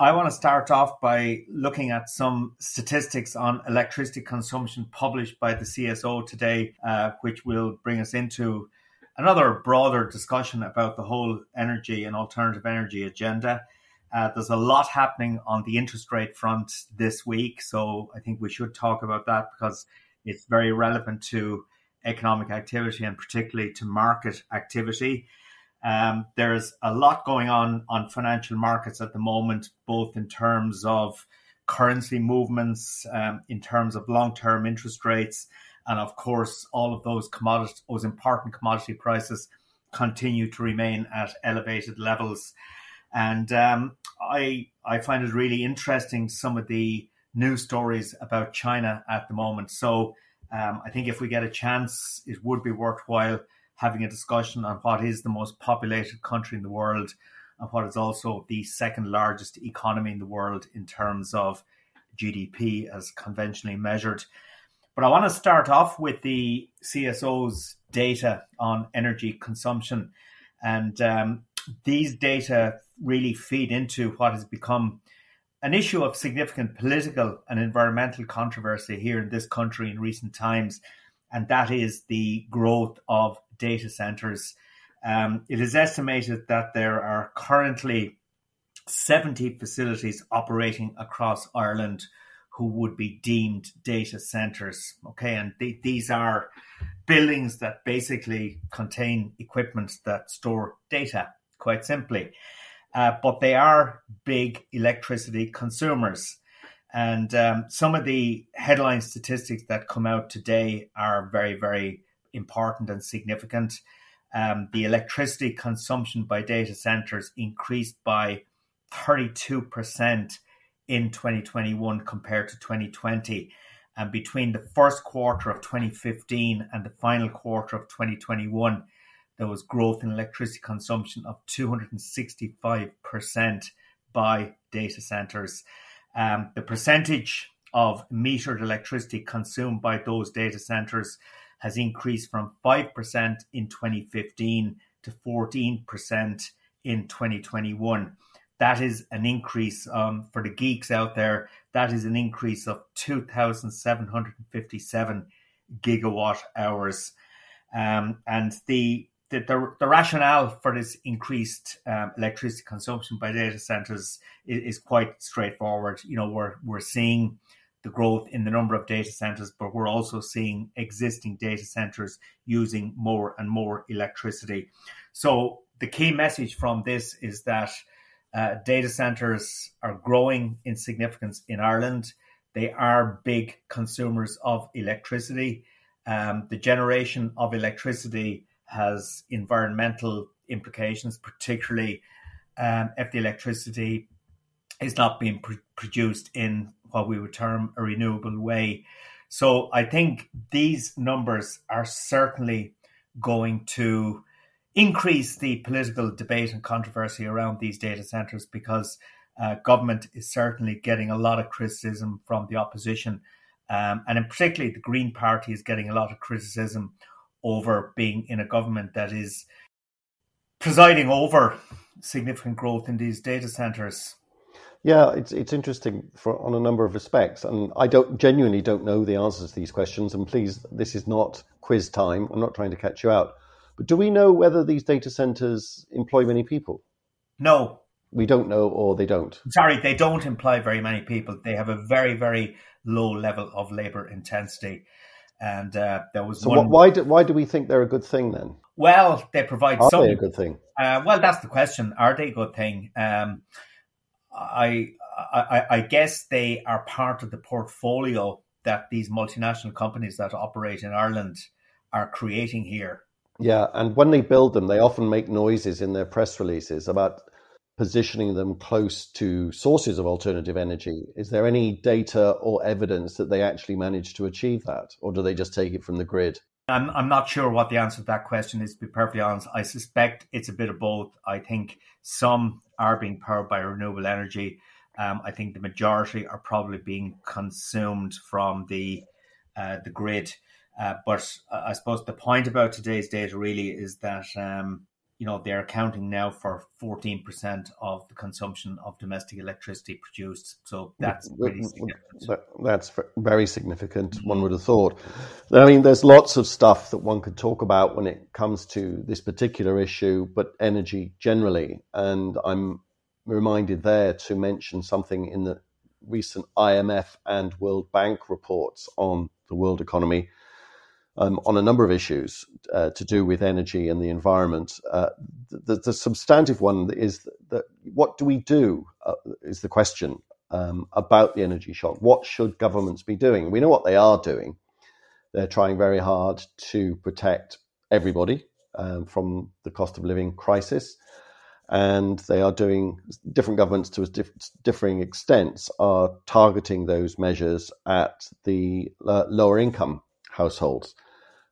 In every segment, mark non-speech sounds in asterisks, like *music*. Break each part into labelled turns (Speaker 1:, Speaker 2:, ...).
Speaker 1: I want to start off by looking at some statistics on electricity consumption published by the CSO today, uh, which will bring us into another broader discussion about the whole energy and alternative energy agenda. Uh, there's a lot happening on the interest rate front this week, so I think we should talk about that because it's very relevant to economic activity and particularly to market activity. Um, there's a lot going on on financial markets at the moment, both in terms of currency movements, um, in terms of long-term interest rates, and of course, all of those commodities, those important commodity prices, continue to remain at elevated levels. And um, I I find it really interesting some of the news stories about China at the moment. So um, I think if we get a chance, it would be worthwhile having a discussion on what is the most populated country in the world and what is also the second largest economy in the world in terms of GDP as conventionally measured. But I want to start off with the CSO's data on energy consumption. And um, these data really feed into what has become an issue of significant political and environmental controversy here in this country in recent times. And that is the growth of data centers. Um, it is estimated that there are currently 70 facilities operating across Ireland who would be deemed data centers. Okay, and th- these are buildings that basically contain equipment that store data, quite simply. Uh, but they are big electricity consumers. And um, some of the headline statistics that come out today are very, very important and significant. Um, the electricity consumption by data centers increased by 32% in 2021 compared to 2020. And between the first quarter of 2015 and the final quarter of 2021, there was growth in electricity consumption of 265% by data centers. Um, the percentage of metered electricity consumed by those data centers has increased from 5% in 2015 to 14% in 2021. That is an increase um, for the geeks out there. That is an increase of 2,757 gigawatt hours. Um, and the, the, the, the, rationale for this increased um, electricity consumption by data centers is, is, quite straightforward. You know, we're, we're seeing the growth in the number of data centers, but we're also seeing existing data centers using more and more electricity. So the key message from this is that uh, data centers are growing in significance in Ireland. They are big consumers of electricity. Um, the generation of electricity has environmental implications, particularly um, if the electricity is not being pr- produced in what we would term a renewable way. So I think these numbers are certainly going to increase the political debate and controversy around these data centers because uh, government is certainly getting a lot of criticism from the opposition. Um, and in particularly, the Green Party is getting a lot of criticism over being in a government that is presiding over significant growth in these data centers.
Speaker 2: Yeah, it's it's interesting for on a number of respects, and I don't genuinely don't know the answers to these questions. And please, this is not quiz time. I'm not trying to catch you out. But do we know whether these data centers employ many people?
Speaker 1: No,
Speaker 2: we don't know, or they don't.
Speaker 1: Sorry, they don't employ very many people. They have a very very low level of labor intensity. And uh, there was
Speaker 2: so
Speaker 1: one...
Speaker 2: why do why do we think they're a good thing then?
Speaker 1: Well, they provide
Speaker 2: Are
Speaker 1: some.
Speaker 2: they a good thing?
Speaker 1: Uh, well, that's the question. Are they a good thing? Um, I, I I guess they are part of the portfolio that these multinational companies that operate in Ireland are creating here.
Speaker 2: Yeah, and when they build them, they often make noises in their press releases about positioning them close to sources of alternative energy. Is there any data or evidence that they actually manage to achieve that, or do they just take it from the grid?
Speaker 1: I'm, I'm not sure what the answer to that question is, to be perfectly honest. I suspect it's a bit of both. I think some are being powered by renewable energy. Um, I think the majority are probably being consumed from the uh, the grid. Uh, but I suppose the point about today's data really is that um, you know they're accounting now for 14% of the consumption of domestic electricity produced. So that's pretty significant.
Speaker 2: that's very significant one would have thought. I mean there's lots of stuff that one could talk about when it comes to this particular issue but energy generally. And i'm reminded there to mention something in the recent imf and world bank reports on the world economy um, on a number of issues uh, to do with energy and the environment. Uh, the, the, substantive one is that what do we do uh, is the question um, about the energy shock. What should governments be doing? We know what they are doing. They're trying very hard to protect everybody um, from the cost of living crisis. And they are doing different governments to diff- differing extents are targeting those measures at the uh, lower income households,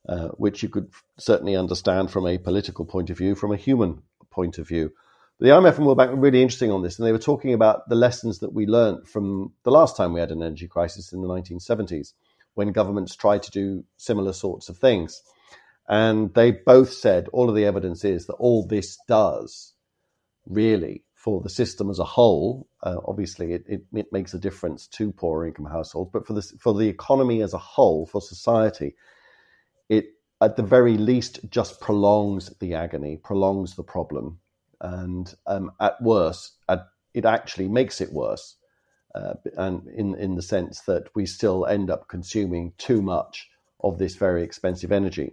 Speaker 2: uh, which you could certainly understand from a political point of view, from a human point of view. The IMF and World Bank were really interesting on this, and they were talking about the lessons that we learned from the last time we had an energy crisis in the 1970s, when governments tried to do similar sorts of things. And they both said all of the evidence is that all this does really for the system as a whole, uh, obviously it, it, it, makes a difference to poorer income households, but for the, for the economy as a whole, for society, at the very least just prolongs the agony, prolongs the problem, and um, at worst, at, it actually makes it worse. Uh, and in in the sense that we still end up consuming too much of this very expensive energy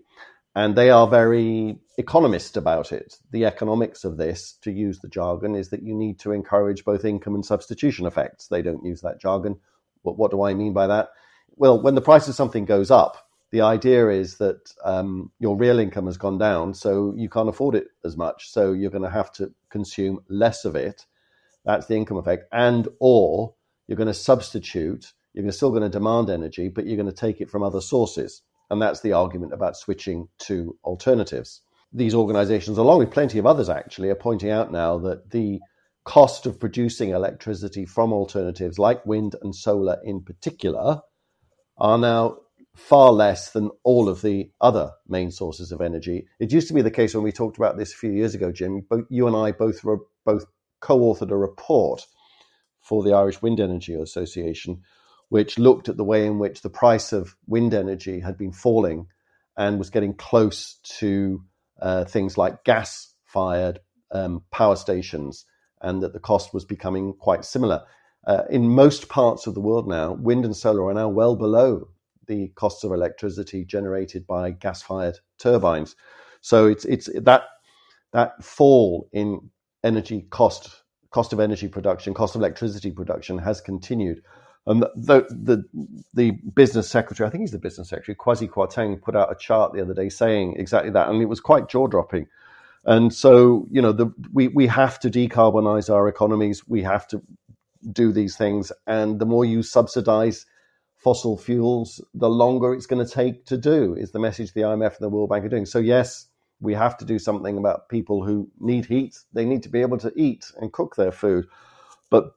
Speaker 2: and they are very economist about it. The economics of this, to use the jargon, is that you need to encourage both income and substitution effects. They don't use that jargon. But what do I mean by that? Well, when the price of something goes up, the idea is that um, your real income has gone down, so you can't afford it as much. So you're going to have to consume less of it. That's the income effect, and or you're going to substitute. You're still going to demand energy, but you're going to take it from other sources. And that's the argument about switching to alternatives. These organizations, along with plenty of others actually, are pointing out now that the cost of producing electricity from alternatives like wind and solar in particular are now far less than all of the other main sources of energy. It used to be the case when we talked about this a few years ago, Jim. Both you and I both were, both co-authored a report for the Irish Wind Energy Association, which looked at the way in which the price of wind energy had been falling and was getting close to uh, things like gas fired um, power stations, and that the cost was becoming quite similar. Uh, in most parts of the world now, wind and solar are now well below the costs of electricity generated by gas fired turbines. So it's, it's that, that fall in energy cost, cost of energy production, cost of electricity production has continued And the, the, the business secretary, I think he's the business secretary, Kwasi Kwarteng, put out a chart the other day saying exactly that, and it was quite jaw dropping. And so, you know, the, we we have to decarbonize our economies. We have to do these things, and the more you subsidize fossil fuels, the longer it's going to take to do. Is the message the IMF and the World Bank are doing? So yes, we have to do something about people who need heat. They need to be able to eat and cook their food, but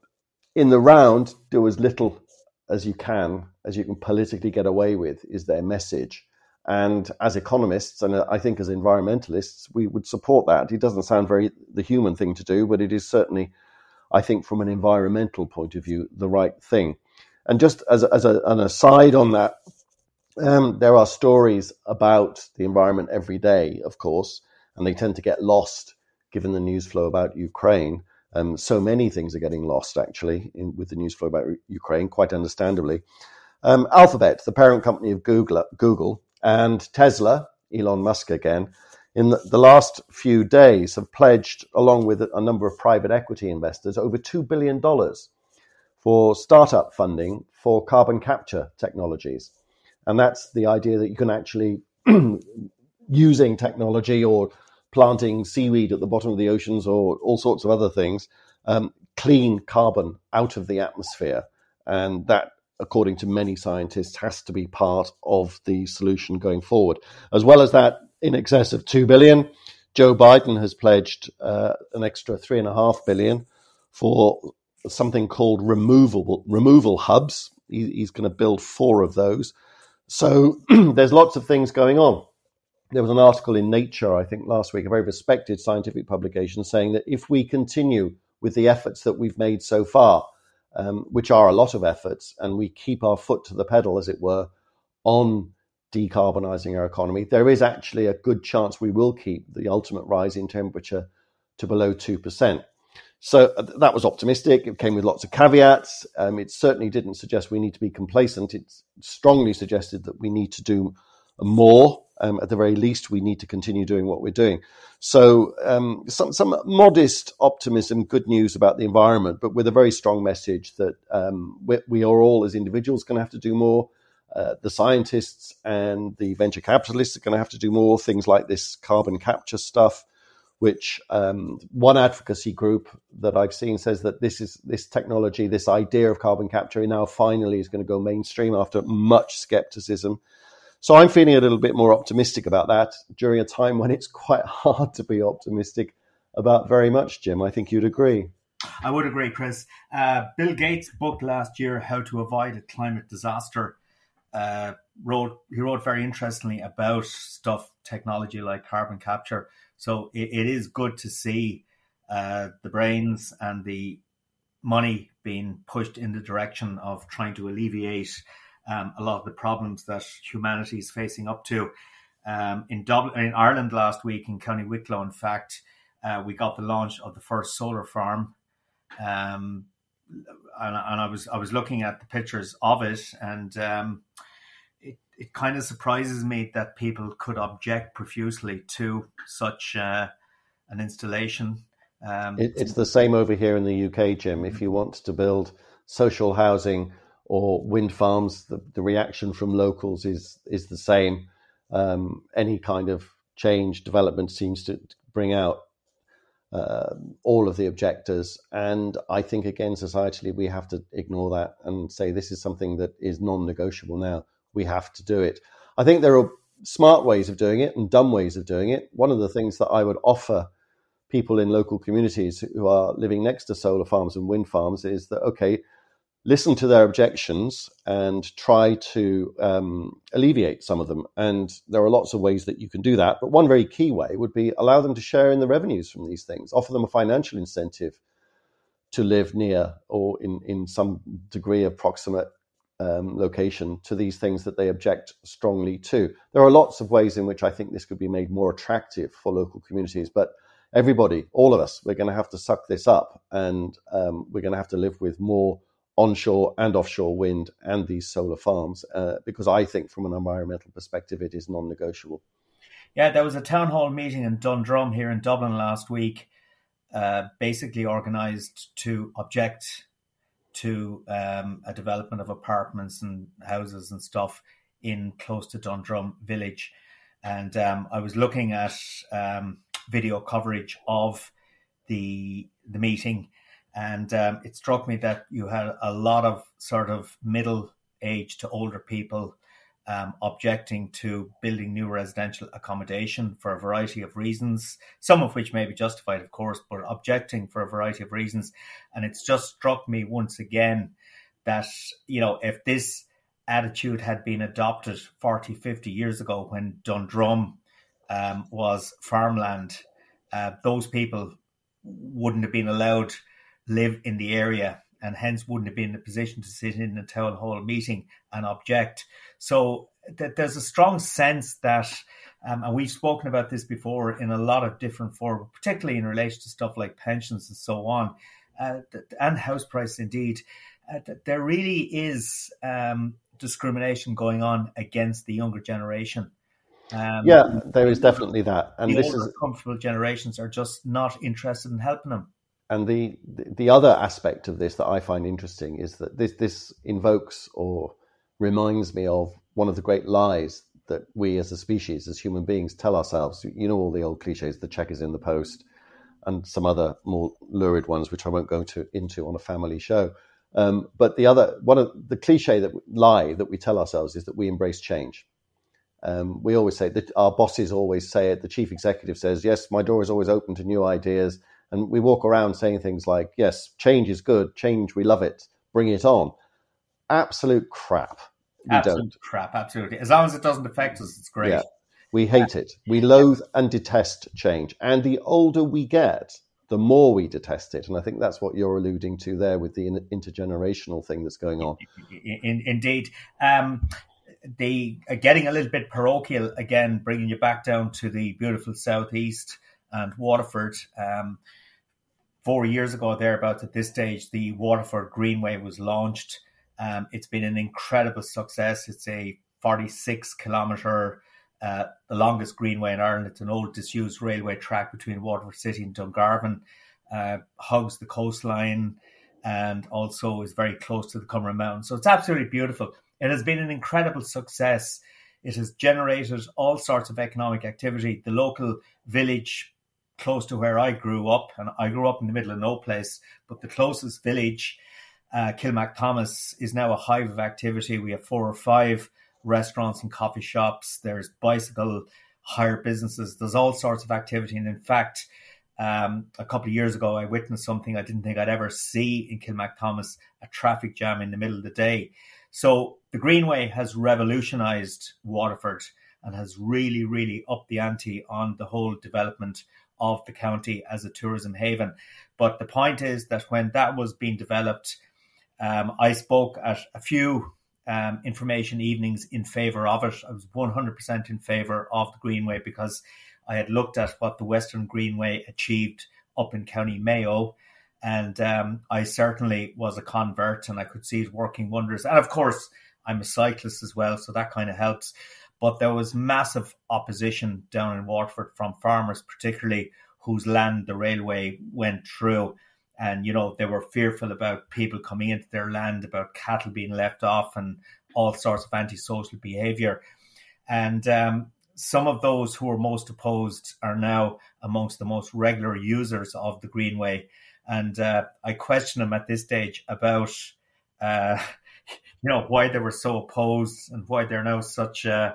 Speaker 2: in the round, do as little as you can, as you can politically get away with, is their message. And as economists, and I think as environmentalists, we would support that. It doesn't sound very the human thing to do, but it is certainly, I think, from an environmental point of view, the right thing. And just as, as a, an aside on that, um, there are stories about the environment every day, of course, and they tend to get lost given the news flow about Ukraine. Um, so many things are getting lost, actually, in, with the news flow about Ukraine, quite understandably. Um, Alphabet, the parent company of Google, Google, and Tesla, Elon Musk again, in the, the last few days have pledged, along with a number of private equity investors, over $2 billion for startup funding for carbon capture technologies. And that's the idea that you can actually, *clears throat* using technology or planting seaweed at the bottom of the oceans or all sorts of other things, um, clean carbon out of the atmosphere. And that, according to many scientists, has to be part of the solution going forward. As well as that, in excess of 2 billion, Joe Biden has pledged uh, an extra 3.5 billion for something called removable removal hubs. He, he's going to build four of those. So *clears throat* there's lots of things going on there was an article in Nature, I think, last week, a very respected scientific publication, saying that if we continue with the efforts that we've made so far, um, which are a lot of efforts, and we keep our foot to the pedal, as it were, on decarbonising our economy, there is actually a good chance we will keep the ultimate rise in temperature to below 2%. So uh, that was optimistic. It came with lots of caveats. Um, it certainly didn't suggest we need to be complacent. It strongly suggested that we need to do more um, at the very least, we need to continue doing what we're doing. So, um, some, some modest optimism, good news about the environment, but with a very strong message that um, we, we, are all, as individuals, going to have to do more. Uh, the scientists and the venture capitalists are going to have to do more things like this carbon capture stuff. Which um, one advocacy group that I've seen says that this is this technology, this idea of carbon capture, now finally is going to go mainstream after much skepticism. So I'm feeling a little bit more optimistic about that during a time when it's quite *laughs* hard to be optimistic about very much, Jim. I think you'd agree.
Speaker 1: I would agree, Chris. Uh, Bill Gates' book last year, How to Avoid a Climate Disaster, uh, wrote he wrote very interestingly about stuff technology like carbon capture. So it, it is good to see uh, the brains and the money being pushed in the direction of trying to alleviate um, a lot of the problems that humanity is facing up to. Um, in Dublin, in Ireland last week in County Wicklow, in fact, uh, we got the launch of the first solar farm. Um, and, and, I was I was looking at the pictures of it, and um, it kind of surprises me that people could object profusely to such uh, an installation.
Speaker 2: Um, it, it's the same over here in the UK, Jim. If you want to build social housing or wind farms, the, the reaction from locals is is the same. Um, any kind of change development seems to bring out uh, all of the objectors, and I think again societally we have to ignore that and say this is something that is non-negotiable now. We have to do it. I think there are smart ways of doing it and dumb ways of doing it. One of the things that I would offer people in local communities who are living next to solar farms and wind farms is that okay listen to their objections and try to um, alleviate some of them. And there are lots of ways that you can do that. But one very key way would be allow them to share in the revenues from these things, offer them a financial incentive to live near or in, in some degree of proximate um, location to these things that they object strongly to. There are lots of ways in which I think this could be made more attractive for local communities, but everybody, all of us, we're going to have to suck this up and um, we're going to have to live with more onshore and offshore wind and these solar farms uh, because I think from an environmental perspective it is non-negotiable.
Speaker 1: Yeah, there was a town hall meeting in Dundrum here in Dublin last week, uh, basically organised to object to um, a development of apartments and houses and stuff in close to Dundrum village. And um, I was looking at um, video coverage of the the meeting, and um, it struck me that you had a lot of sort of middle age to older people um, objecting to building new residential accommodation for a variety of reasons, some of which may be justified, of course, but objecting for a variety of reasons. And it's just struck me once again that, you know, if this attitude had been adopted 40, 50 years ago when Dundrum um, was farmland, uh, those people wouldn't have been allowed live in the area and hence wouldn't have been in a position to sit in a town hall meeting and object. So th- there's a strong sense that, um, and we've spoken about this before in a lot of different forms, particularly in relation to stuff like pensions and so on, uh, and house price indeed. Uh, there really is um, discrimination going on against the younger generation.
Speaker 2: Um, yeah, there is definitely that,
Speaker 1: and the this older, is comfortable generations are just not interested in helping them.
Speaker 2: And the the other aspect of this that I find interesting is that this this invokes or reminds me of one of the great lies that we as a species, as human beings, tell ourselves. You know all the old cliches: the check is in the post, and some other more lurid ones, which I won't go to, into on a family show. Um, but the other one of the cliche that lie that we tell ourselves is that we embrace change. Um, we always say that our bosses always say it. The chief executive says, "Yes, my door is always open to new ideas," and we walk around saying things like, "Yes, change is good. Change, we love it. Bring it on." Absolute crap.
Speaker 1: We absolute don't. crap. Absolutely. As long as it doesn't affect us, it's great. Yeah.
Speaker 2: We hate it. We loathe and detest change. And the older we get, the more we detest it. And I think that's what you're alluding to there with the intergenerational thing that's going on.
Speaker 1: In, indeed. Um, the uh, getting a little bit parochial again, bringing you back down to the beautiful southeast and Waterford. Um, four years ago, thereabouts at this stage, the Waterford Greenway was launched. Um, it's been an incredible success. It's a 46 kilometre, uh, the longest greenway in Ireland. It's an old disused railway track between Waterford City and Dungarvan. Uh, hugs the coastline and also is very close to the Comeragh Mountains. So it's absolutely beautiful. It has been an incredible success. It has generated all sorts of economic activity. The local village close to where I grew up, and I grew up in the middle of no place, but the closest village, uh, Kilmacthomas, is now a hive of activity. We have four or five restaurants and coffee shops. There's bicycle hire businesses. There's all sorts of activity. And in fact, um, a couple of years ago, I witnessed something I didn't think I'd ever see in Kilmacthomas a traffic jam in the middle of the day. So the Greenway has revolutionized Waterford and has really, really upped the ante on the whole development of the county as a tourism haven. But the point is that when that was being developed, um, I spoke at a few um, information evenings in favour of it. I was 100% in favour of the Greenway because I had looked at what the Western Greenway achieved up in County Mayo and um, I certainly was a convert and I could see it working wonders. And of course, I'm a cyclist as well, so that kind of helps. But there was massive opposition down in Waterford from farmers, particularly whose land the railway went through. And, you know, they were fearful about people coming into their land, about cattle being left off, and all sorts of antisocial behaviour. And um, some of those who were most opposed are now amongst the most regular users of the Greenway and uh, I question them at this stage about, uh, *laughs* you know, why they were so opposed and why they're now such uh,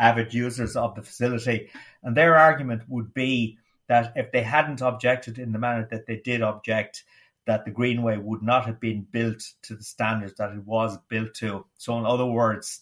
Speaker 1: avid users of the facility. And their argument would be that if they hadn't objected in the manner that they did object, that the Greenway would not have been built to the standards that it was built to. So, in other words,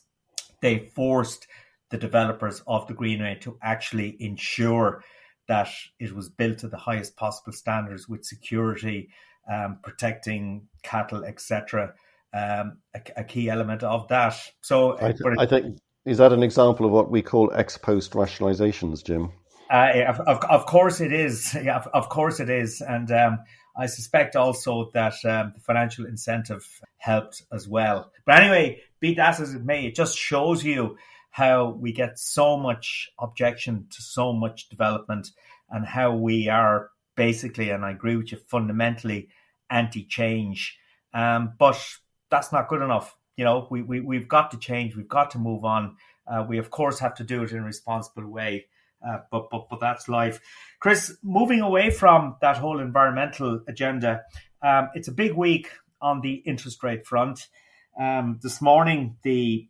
Speaker 1: they forced the developers of the Greenway to actually ensure that it was built to the highest possible standards with security, um, protecting cattle, etc. Um, a, a, key element of that. So
Speaker 2: I, th- I, think is that an example of what we call ex post rationalizations, Jim?
Speaker 1: Uh, of, of, course it is. *laughs* Yeah, of, of course it is. And um, I suspect also that um, the financial incentive helped as well. But anyway, be that as it may, it just shows you how we get so much objection to so much development and how we are basically, and I agree with you, fundamentally anti change. Um, but that's not good enough. You know, we, we, we've got to change. We've got to move on. Uh, we, of course, have to do it in a responsible way. Uh, but, but, but that's life. Chris, moving away from that whole environmental agenda, um, it's a big week on the interest rate front. Um, this morning, the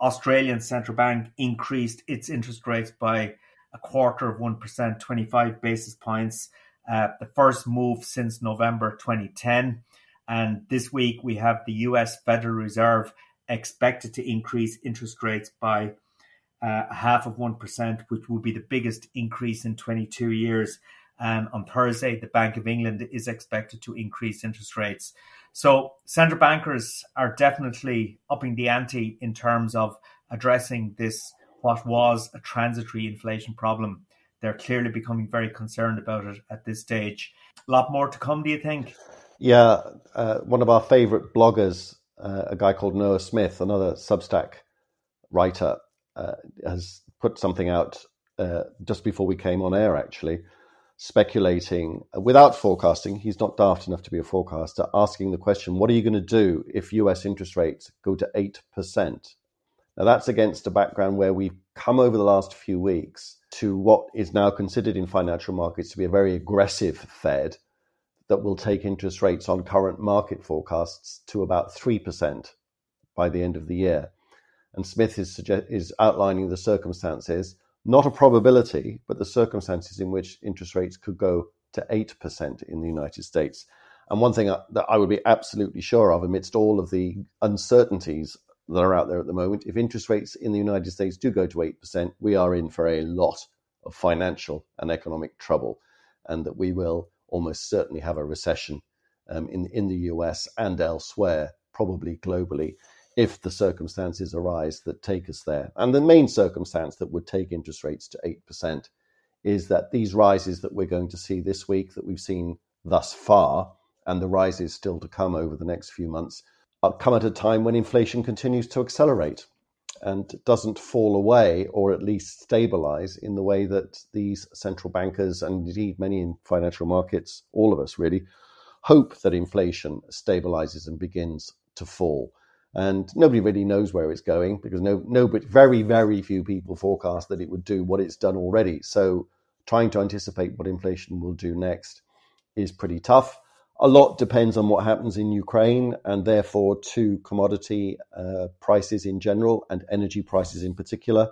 Speaker 1: Australian central bank increased its interest rates by a quarter of 1%, 25 basis points, uh, the first move since November 2010. And this week, we have the US Federal Reserve expected to increase interest rates by uh, half of 1%, which will be the biggest increase in 22 years. And on Thursday, the Bank of England is expected to increase interest rates. So central bankers are definitely upping the ante in terms of addressing this, what was a transitory inflation problem. They're clearly becoming very concerned about it at this stage. A lot more to come, do you think?
Speaker 2: Yeah, uh, one of our favorite bloggers, uh, a guy called Noah Smith, another Substack writer, uh, has put something out uh, just before we came on air, actually, speculating without forecasting. He's not daft enough to be a forecaster, asking the question what are you going to do if US interest rates go to 8%? Now, that's against a background where we've come over the last few weeks to what is now considered in financial markets to be a very aggressive Fed that will take interest rates on current market forecasts to about 3% by the end of the year. And Smith is, suggest- is outlining the circumstances not a probability, but the circumstances in which interest rates could go to 8% in the United States. And one thing that I would be absolutely sure of amidst all of the uncertainties that are out there at the moment, if interest rates in the United States do go to 8%, we are in for a lot of financial and economic trouble, and that we will almost certainly have a recession um, in, in the US and elsewhere, probably globally, if the circumstances arise that take us there. And the main circumstance that would take interest rates to 8% is that these rises that we're going to see this week, that we've seen thus far, and the rises still to come over the next few months, come at a time when inflation continues to accelerate and doesn't fall away or at least stabilize in the way that these central bankers and indeed many in financial markets, all of us really, hope that inflation stabilizes and begins to fall and nobody really knows where it's going because no, no, but very, very few people forecast that it would do what it's done already. So trying to anticipate what inflation will do next is pretty tough. A lot depends on what happens in Ukraine and therefore to commodity uh, prices in general and energy prices in particular.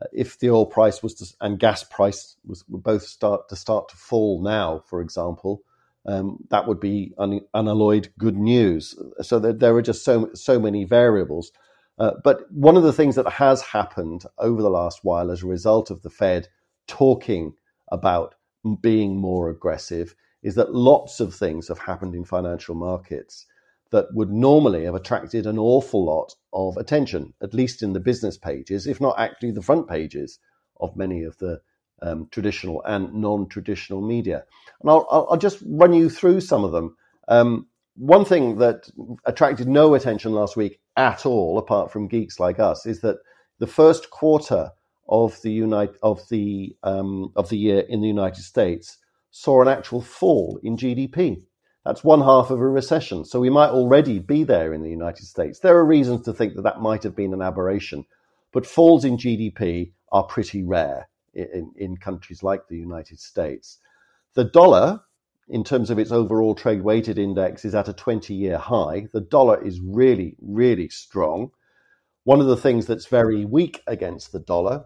Speaker 2: Uh, if the oil price was to, and gas price was both start to start to fall now, for example, um, that would be un- unalloyed good news. So there, there are just so so many variables. Uh, but one of the things that has happened over the last while as a result of the Fed talking about being more aggressive is that lots of things have happened in financial markets that would normally have attracted an awful lot of attention, at least in the business pages, if not actually the front pages of many of the um, traditional and non-traditional media. And I'll, I'll, just run you through some of them. Um, one thing that attracted no attention last week at all, apart from geeks like us, is that the first quarter of the of the um, of the year in the United States saw an actual fall in GDP. That's one half of a recession. So we might already be there in the United States. There are reasons to think that that might have been an aberration, but falls in GDP are pretty rare in, in countries like the United States. The dollar, in terms of its overall trade weighted index, is at a 20 year high. The dollar is really, really strong. One of the things that's very weak against the dollar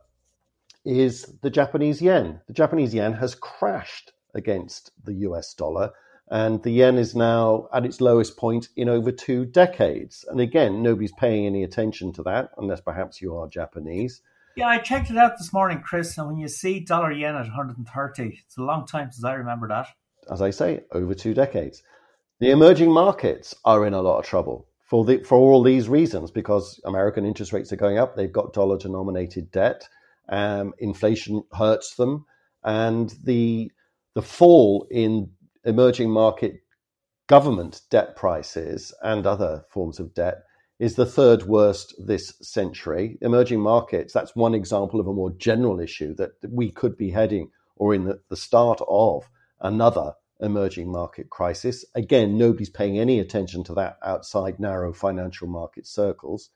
Speaker 2: is the Japanese yen. The Japanese yen has crashed against the US dollar, and the yen is now at its lowest point in over two decades. And again, nobody's paying any attention to that, unless perhaps you are Japanese.
Speaker 1: Yeah, I checked it out this morning, Chris, and when you see dollar yen at 130, it's a long time since I remember that.
Speaker 2: As I say, over two decades. The emerging markets are in a lot of trouble for the, for all these reasons because American interest rates are going up. They've got dollar denominated debt. Um, inflation hurts them, and the the fall in emerging market government debt prices and other forms of debt is the third worst this century. Emerging markets, that's one example of a more general issue that we could be heading or in the, the start of another emerging market crisis. Again, nobody's paying any attention to that outside narrow financial market circles.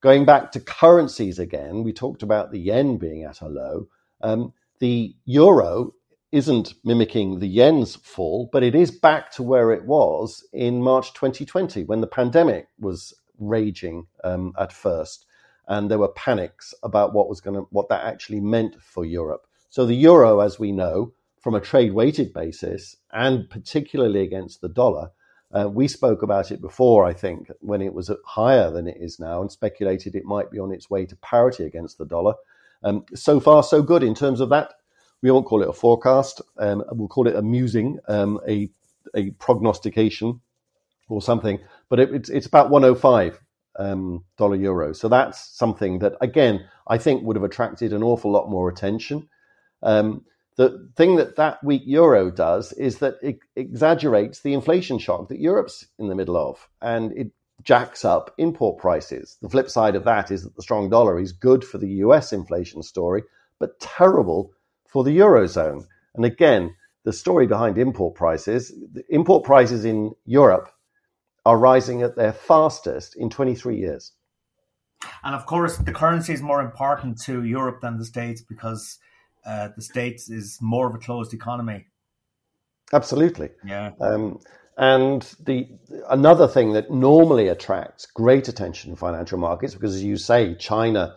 Speaker 2: Going back to currencies again, we talked about the yen being at a low. Um, the euro isn't mimicking the yen's fall, but it is back to where it was in March 2020 when the pandemic was raging um, at first, and there were panics about what was going to what that actually meant for Europe. So the euro, as we know, from a trade weighted basis, and particularly against the dollar, uh, we spoke about it before, I think, when it was higher than it is now, and speculated it might be on its way to parity against the dollar. Um, so far, so good in terms of that. We won't call it a forecast. Um, we'll call it a musing, um, a a prognostication or something. But it, it's it's about 105 um, dollar euro. So that's something that again I think would have attracted an awful lot more attention. Um, the thing that that weak euro does is that it exaggerates the inflation shock that Europe's in the middle of, and it jacks up import prices. The flip side of that is that the strong dollar is good for the US inflation story, but terrible for the eurozone. And again, the story behind import prices, import prices in Europe are rising at their fastest in 23 years.
Speaker 1: And of course, the currency is more important to Europe than the States because uh, the States is more of a closed economy.
Speaker 2: Absolutely.
Speaker 1: Yeah.
Speaker 2: Um, and the another thing that normally attracts great attention in financial markets, because as you say, China,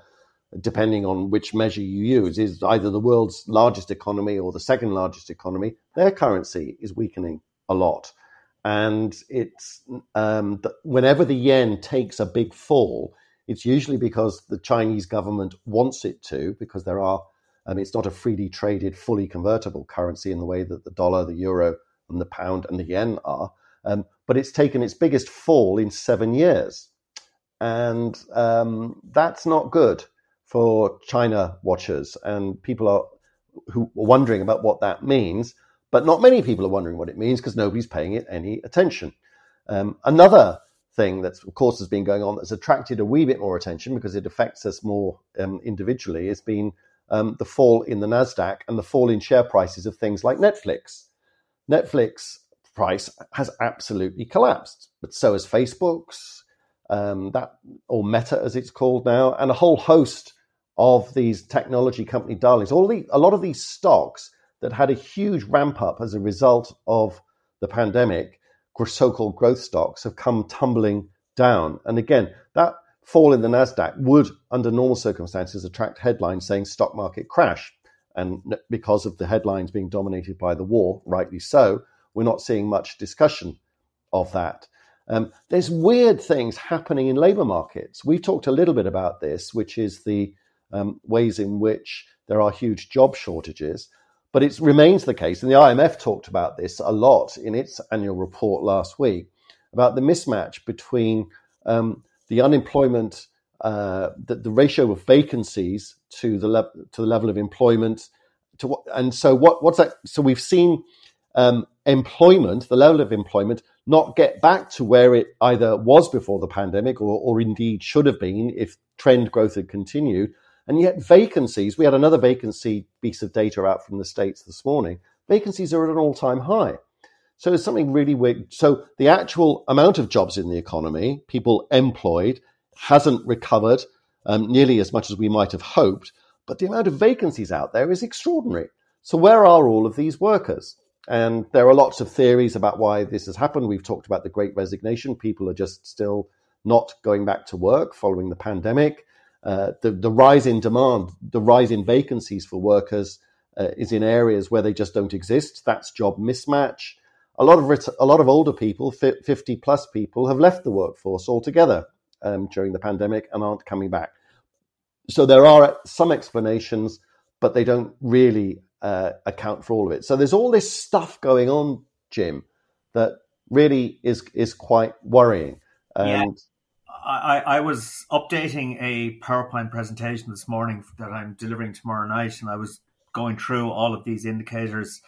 Speaker 2: depending on which measure you use, is either the world's largest economy or the second largest economy. Their currency is weakening a lot, and it's um, whenever the yen takes a big fall, it's usually because the Chinese government wants it to, because there are um, it's not a freely traded, fully convertible currency in the way that the dollar, the euro, and the pound and the yen are. Um, but it's taken its biggest fall in seven years. And um, that's not good for China watchers. And people are who are wondering about what that means. But not many people are wondering what it means because nobody's paying it any attention. Um, another thing that, of course, has been going on that's attracted a wee bit more attention because it affects us more um, individually has been um, the fall in the Nasdaq and the fall in share prices of things like Netflix. Netflix price has absolutely collapsed, but so has Facebook's, um, that or Meta as it's called now, and a whole host of these technology company darlings. All the, a lot of these stocks that had a huge ramp up as a result of the pandemic, so-called growth stocks, have come tumbling down. And again, that fall in the Nasdaq would, under normal circumstances, attract headlines saying stock market crash. And because of the headlines being dominated by the war, rightly so, we're not seeing much discussion of that. Um, there's weird things happening in labor markets. We've talked a little bit about this, which is the um, ways in which there are huge job shortages. But it remains the case, and the IMF talked about this a lot in its annual report last week about the mismatch between um, the unemployment, uh, the, the, ratio of vacancies to the level to the level of employment. To what, and so what what's that? So we've seen um, employment, the level of employment, not get back to where it either was before the pandemic or, or indeed should have been if trend growth had continued. And yet vacancies, we had another vacancy piece of data out from the States this morning. Vacancies are at an all time high. So it's something really weird. So the actual amount of jobs in the economy, people employed, hasn't recovered um, nearly as much as we might have hoped. But the amount of vacancies out there is extraordinary. So where are all of these workers? And there are lots of theories about why this has happened. We've talked about the great resignation. People are just still not going back to work following the pandemic. Uh, the, the rise in demand, the rise in vacancies for workers uh, is in areas where they just don't exist. That's job mismatch a lot of a lot of older people, fifty plus people, have left the workforce altogether um, during the pandemic and aren't coming back. So there are some explanations, but they don't really uh, account for all of it. So there's all this stuff going on, Jim, that really is is quite worrying.
Speaker 1: And yeah. I, I was updating a PowerPoint presentation this morning that I'm delivering tomorrow night, and I was going through all of these indicators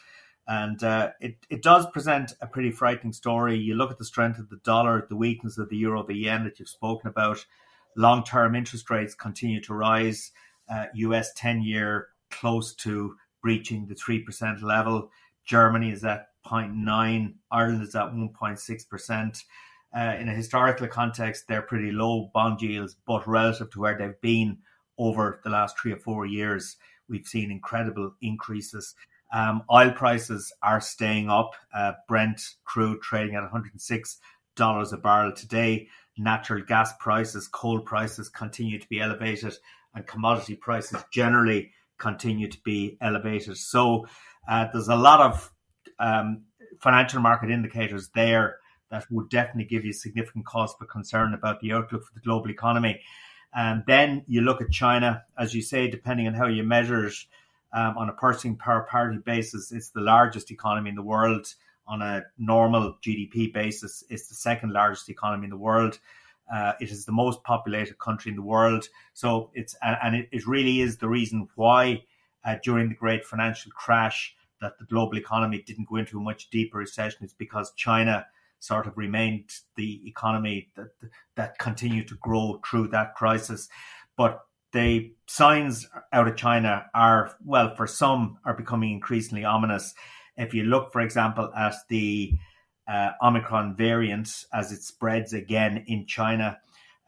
Speaker 1: and uh, it, it does present a pretty frightening story. You look at the strength of the dollar, the weakness of the euro, the yen that you've spoken about. Long term interest rates continue to rise. Uh, US 10 year close to breaching the 3% level. Germany is at 0.9. Ireland is at 1.6%. Uh, in a historical context, they're pretty low bond yields, but relative to where they've been over the last three or four years, we've seen incredible increases. Um, oil prices are staying up. Uh, Brent crude trading at $106 a barrel today. Natural gas prices, coal prices continue to be elevated, and commodity prices generally continue to be elevated. So uh, there's a lot of um, financial market indicators there that would definitely give you significant cause for concern about the outlook for the global economy. And then you look at China, as you say, depending on how you measure it, um, on a purchasing power parity basis, it's the largest economy in the world. On a normal GDP basis, it's the second largest economy in the world. Uh, it is the most populated country in the world. So it's and it, it really is the reason why uh, during the great financial crash that the global economy didn't go into a much deeper recession. It's because China sort of remained the economy that that continued to grow through that crisis. But the signs out of China are well, for some, are becoming increasingly ominous. If you look, for example, at the uh, Omicron variant as it spreads again in China,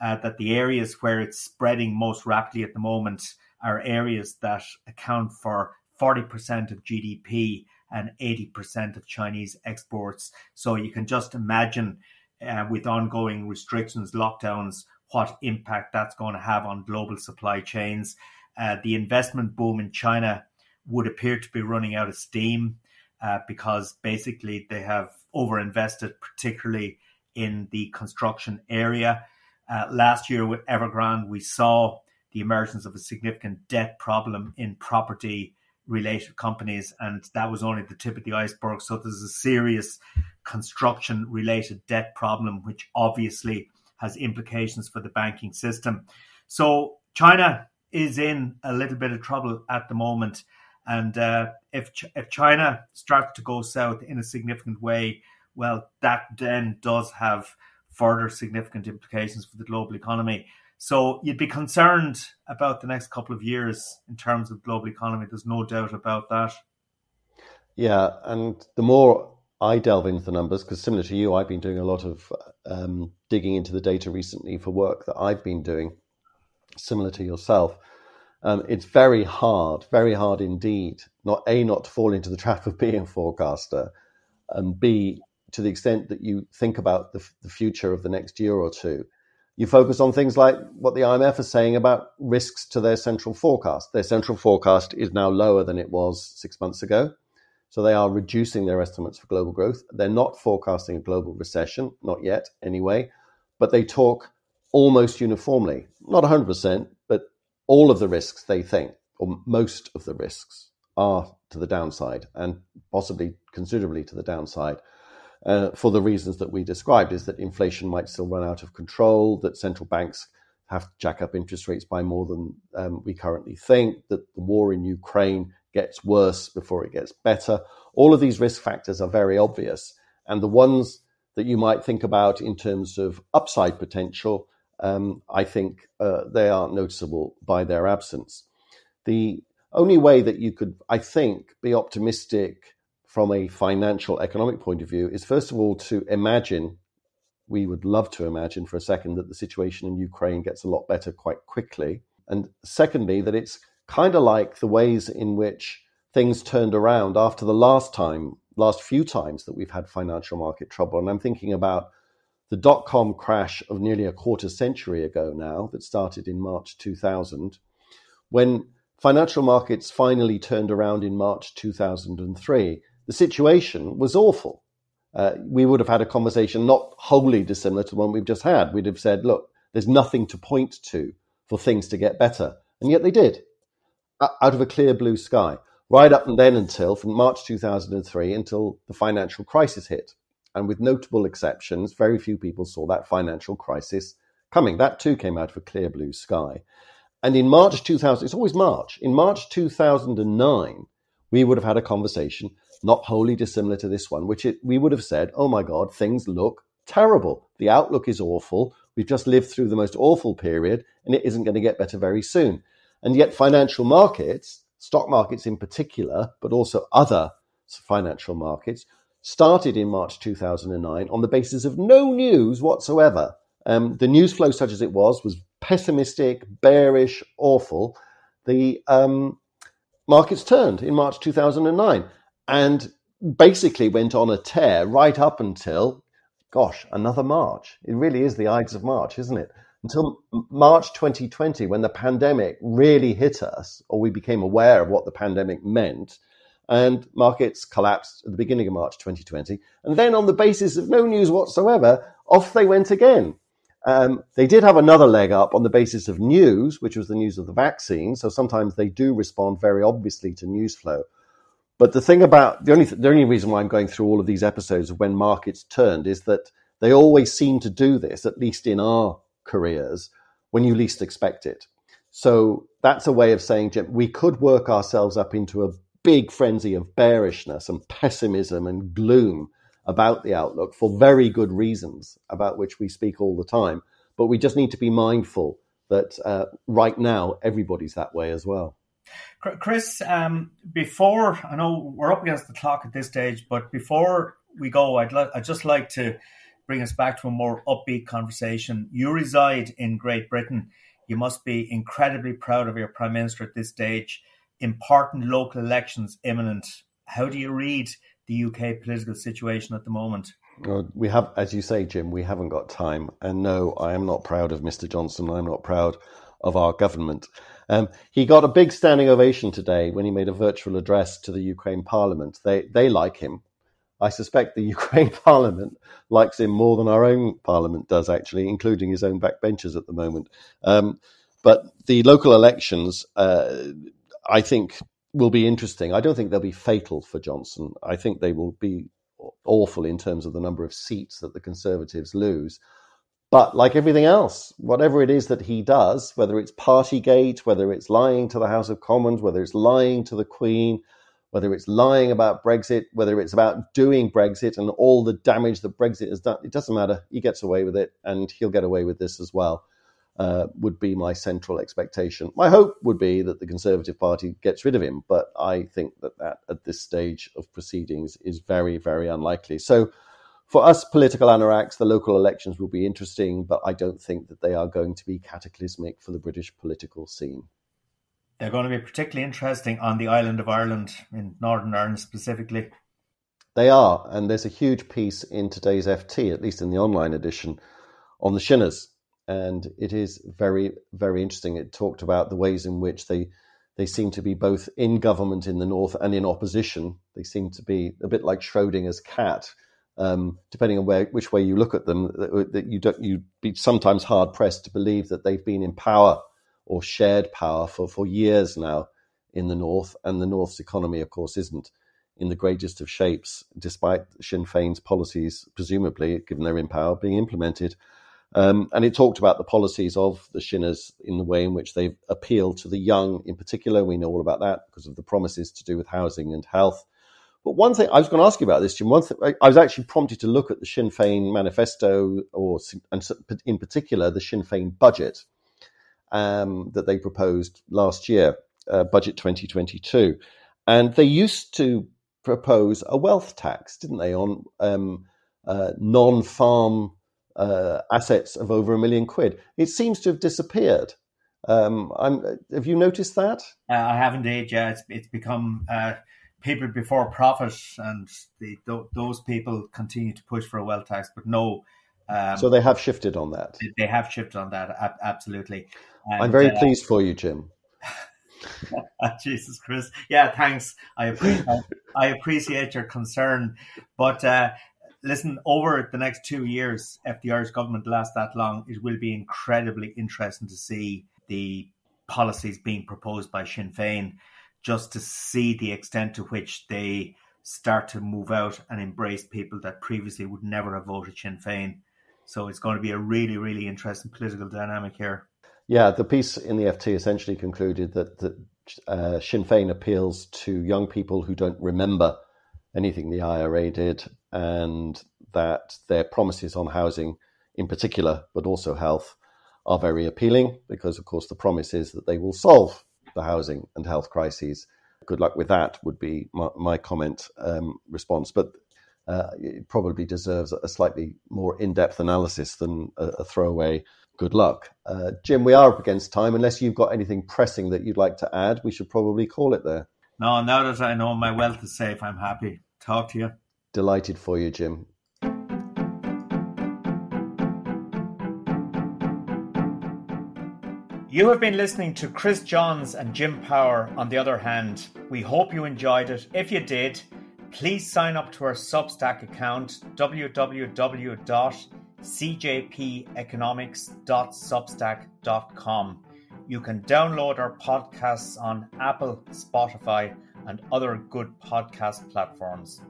Speaker 1: uh, that the areas where it's spreading most rapidly at the moment are areas that account for 40% of GDP and 80% of Chinese exports. So you can just imagine uh, with ongoing restrictions, lockdowns, what impact that's going to have on global supply chains. Uh, the investment boom in China would appear to be running out of steam uh, because basically they have overinvested, particularly in the construction area. Uh, last year with Evergrande, we saw the emergence of a significant debt problem in property related companies, and that was only the tip of the iceberg. So there's a serious construction related debt problem, which obviously has implications for the banking system. So China is in a little bit of trouble at the moment. And uh, if if China starts to go south in a significant way, well, that then does have further significant implications for the global economy. So you'd be concerned about the next couple of years in terms of global economy. There's no doubt about that.
Speaker 2: Yeah, and the more I delve into the numbers, because similar to you, I've been doing a lot of um, digging into the data recently for work that I've been doing, similar to yourself. Um, it's very hard, very hard indeed. Not a not to fall into the trap of being a forecaster, and b to the extent that you think about the, the future of the next year or two you focus on things like what the IMF is saying about risks to their central forecast. Their central forecast is now lower than it was six months ago. So they are reducing their estimates for global growth. They're not forecasting a global recession, not yet anyway, but they talk almost uniformly, not 100%, but all of the risks they think, or most of the risks, are to the downside and possibly considerably to the downside uh, for the reasons that we described is that inflation might still run out of control, that central banks have to jack up interest rates by more than um, we currently think, that the war in Ukraine gets worse before it gets better. All of these risk factors are very obvious. And the ones that you might think about in terms of upside potential, um, I think uh, they are noticeable by their absence. The only way that you could, I think, be optimistic from a financial economic point of view is first of all to imagine we would love to imagine for a second that the situation in Ukraine gets a lot better quite quickly. And secondly, that it's kind of like the ways in which things turned around after the last time, last few times that we've had financial market trouble. And I'm thinking about the dot com crash of nearly a quarter century ago now, that started in March 2000, when financial markets finally turned around in March 2003 the situation was awful. Uh, we would have had a conversation not wholly dissimilar to the one we've just had. We'd have said, look, there's nothing to point to for things to get better. And yet they did, out of a clear blue sky, right up and then until from March 2003 until the financial crisis hit. And with notable exceptions, very few people saw that financial crisis coming. That too came out of a clear blue sky. And in March 2000, it's always March. In March 2009, we would have had a conversation not wholly dissimilar to this one, which it, we would have said, oh my God, things look terrible. The outlook is awful. We've just lived through the most awful period and it isn't going to get better very soon. And yet, financial markets, stock markets in particular, but also other financial markets, started in March 2009 on the basis of no news whatsoever. Um, the news flow, such as it was, was pessimistic, bearish, awful. The um, markets turned in March 2009 and basically went on a tear right up until, gosh, another March. It really is the Ides of March, isn't it? Until March 2020, when the pandemic really hit us, or we became aware of what the pandemic meant and markets collapsed at the beginning of March 2020. And then, on the basis of no news whatsoever, off they went again. Um, they did have another leg up on the basis of news, which was the news of the vaccine. So sometimes they do respond very obviously to news flow. But the thing about the only the only reason why I'm going through all of these episodes of when markets turned is that they always seem to do this, at least in our careers, when you least expect it. So that's a way of saying, Jim, we could work ourselves up into a big frenzy of bearishness and pessimism and gloom about the outlook for very good reasons about which we speak all the time. But we just need to be mindful that uh, right now everybody's that way as well.
Speaker 1: Chris, um, before I know we're up against the clock at this stage, but before we go, I'd, I'd just like to bring us back to a more upbeat conversation. You reside in Great Britain. You must be incredibly proud of your Prime Minister at this stage important local elections imminent. How do you read the UK political situation at the moment?
Speaker 2: Well, we have, as you say, Jim, we haven't got time. And no, I am not proud of Mr. Johnson. I'm not proud of our government. Um, he got a big standing ovation today when he made a virtual address to the Ukraine Parliament. They they like him. I suspect the *laughs* Ukraine Parliament likes him more than our own Parliament does, actually, including his own backbenchers at the moment. Um, but the local elections, uh, I think will be interesting. I don't think they'll be fatal for Johnson. I think they will be awful in terms of the number of seats that the Conservatives lose. But like everything else, whatever it is that he does, whether it's Partygate, whether it's lying to the House of Commons, whether it's lying to the Queen, whether it's lying about Brexit, whether it's about doing Brexit and all the damage that Brexit has done, it doesn't matter. He gets away with it, and he'll get away with this as well uh, would be my central expectation. My hope would be that the Conservative Party gets rid of him, but I think that that at this stage of proceedings is very, very unlikely. So, for us political anoraks, the local elections will be interesting, but I don't think that they are going to be cataclysmic for the British political scene.
Speaker 1: They're going to be particularly interesting on the island of Ireland, in Northern Ireland specifically.
Speaker 2: They are, and there's a huge piece in today's FT, at least in the online edition, on the Shinners and it is very very interesting. It talked about the ways in which they they seem to be both in government in the north and in opposition. They seem to be a bit like Schrodinger's cat, um, depending on where which way you look at them. That, that you don't you'd be sometimes hard pressed to believe that they've been in power or shared power for for years now in the north, and the north's economy, of course, isn't in the greatest of shapes, despite Sinn Féin's policies, presumably, given they're in power, being implemented. Um, and it talked about the policies of the Shinners in the way in which they appeal to the young in particular. We know all about that because of the promises to do with housing and health. But one thing I was going to ask you about this, Jim. One thing I was actually prompted to look at the Sinn Féin manifesto, or and in particular the Sinn Féin budget um, that they proposed last year, uh, budget 2022, and they used to propose a wealth tax, didn't they, on um, uh, non-farm uh, assets of over a million quid. It seems to have disappeared. Um, have you noticed that?
Speaker 1: Uh, I have indeed. Yeah, it's it's become uh, people before profit, and the, th- those people continue to push for a wealth tax, but no.
Speaker 2: Um, so they have shifted on that.
Speaker 1: They have shifted on that. Absolutely.
Speaker 2: And, I'm very uh, pleased for you, Jim. *laughs*
Speaker 1: Jesus Chris. Yeah, thanks. I appreciate I appreciate your concern, but uh, listen, over the next two years, if the Irish government lasts that long, it will be incredibly interesting to see the policies being proposed by Sinn Féin, just to see the extent to which they start to move out and embrace people that previously would never have voted Sinn Féin. So it's going to be a really, really interesting political dynamic here.
Speaker 2: Yeah, the piece in the FT essentially concluded that, that uh, Sinn Féin appeals to young people who don't remember anything the IRA did, and that their promises on housing, in particular, but also health, are very appealing because, of course, the promise is that they will solve the housing and health crises. Good luck with that would be my, my comment um, response. But uh, it probably deserves a slightly more in-depth analysis than a, a throwaway good luck. Uh, Jim, we are up against time. Unless you've got anything pressing that you'd like to add, we should probably call it there.
Speaker 1: No, now that I know my wealth is safe, I'm happy. Talk to you.
Speaker 2: Delighted for you, Jim.
Speaker 1: You have been listening to Chris Johns and Jim Power on the other hand. We hope you enjoyed it. If you did, please sign up to our Substack account www.cjpeconomics.substack.com. You can download our podcasts on Apple, Spotify, and other good podcast platforms.